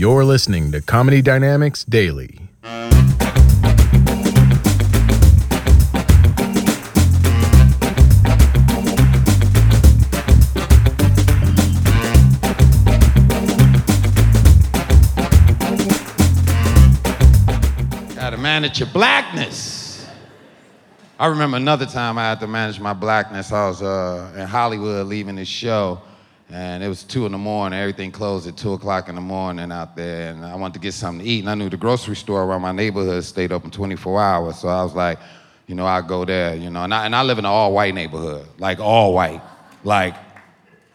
You're listening to Comedy Dynamics Daily. Got to manage your blackness. I remember another time I had to manage my blackness. I was uh, in Hollywood leaving this show, and it was two in the morning. Everything closed at two o'clock in the morning out there, and I wanted to get something to eat. And I knew the grocery store around my neighborhood stayed open 24 hours, so I was like, you know, I'll go there, you know. And I, and I live in an all-white neighborhood, like all white, like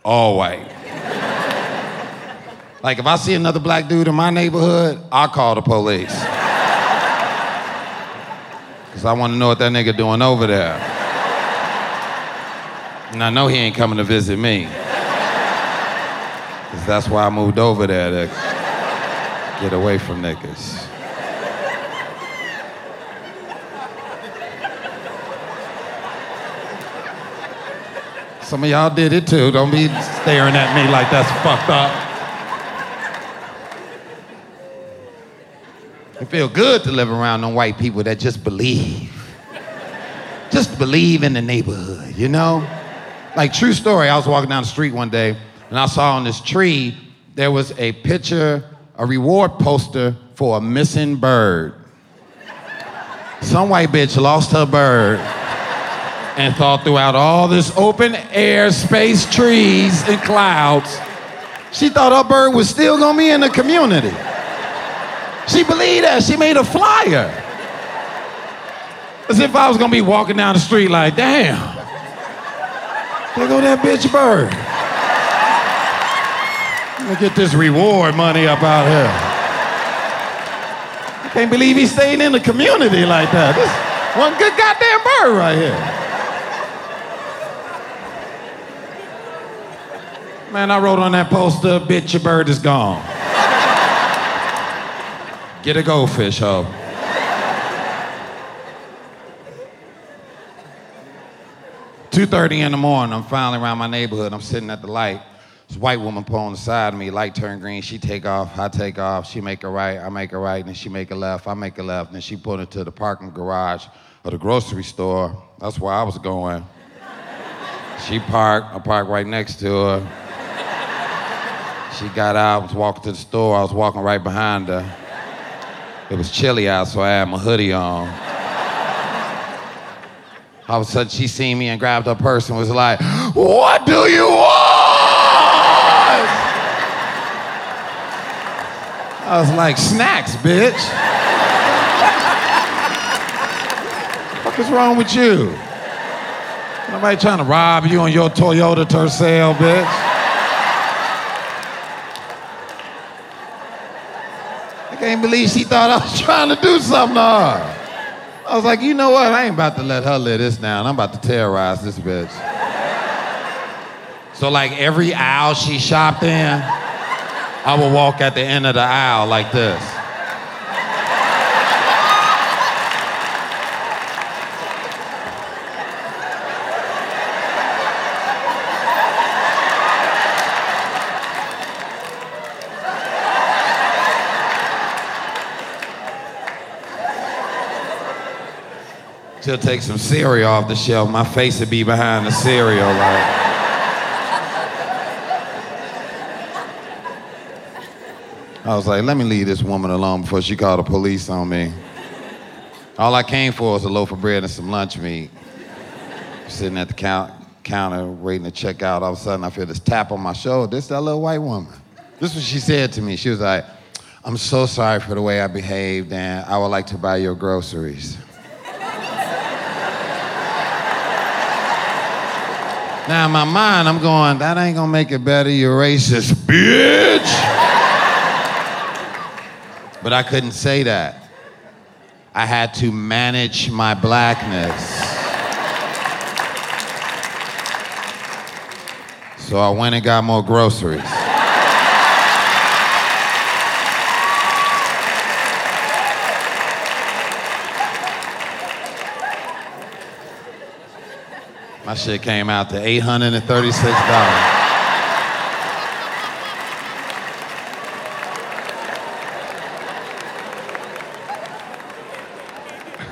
all white. like if I see another black dude in my neighborhood, I'll call the police. Cause I want to know what that nigga doing over there. And I know he ain't coming to visit me. Cause that's why I moved over there to get away from niggas. Some of y'all did it too. Don't be staring at me like that's fucked up. It feel good to live around them white people that just believe. Just believe in the neighborhood, you know? Like true story, I was walking down the street one day and I saw on this tree there was a picture, a reward poster for a missing bird. Some white bitch lost her bird and thought throughout all this open air space, trees, and clouds, she thought her bird was still gonna be in the community. She believed that. She made a flyer. As if I was gonna be walking down the street like, damn, there go that bitch bird. Let me get this reward money up out here. I can't believe he's staying in the community like that. This one good goddamn bird right here. Man, I wrote on that poster, bitch, your bird is gone. Get a goldfish, ho. Two thirty in the morning, I'm finally around my neighborhood. I'm sitting at the light. This white woman pull on the side of me. Light turn green. She take off. I take off. She make a right. I make a right. And then she make a left. I make a left. And then she pull into the parking garage or the grocery store. That's where I was going. She parked. I parked right next to her. She got out. Was walking to the store. I was walking right behind her. It was chilly out, so I had my hoodie on. All of a sudden, she seen me and grabbed her purse and was like, What do you want? I was like, Snacks, bitch. what is wrong with you? Nobody trying to rob you on your Toyota Tercel, bitch. I can't believe she thought I was trying to do something to her. I was like, you know what? I ain't about to let her live this down. I'm about to terrorize this bitch. So, like, every aisle she shopped in, I would walk at the end of the aisle like this. She'll take some cereal off the shelf. My face would be behind the cereal, like. I was like, let me leave this woman alone before she called the police on me. All I came for was a loaf of bread and some lunch meat. Sitting at the count, counter waiting to check out. All of a sudden, I feel this tap on my shoulder. This that little white woman. This is what she said to me. She was like, I'm so sorry for the way I behaved, and I would like to buy your groceries. now, in my mind, I'm going, that ain't gonna make it better, you racist bitch. But I couldn't say that. I had to manage my blackness. So I went and got more groceries. My shit came out to $836.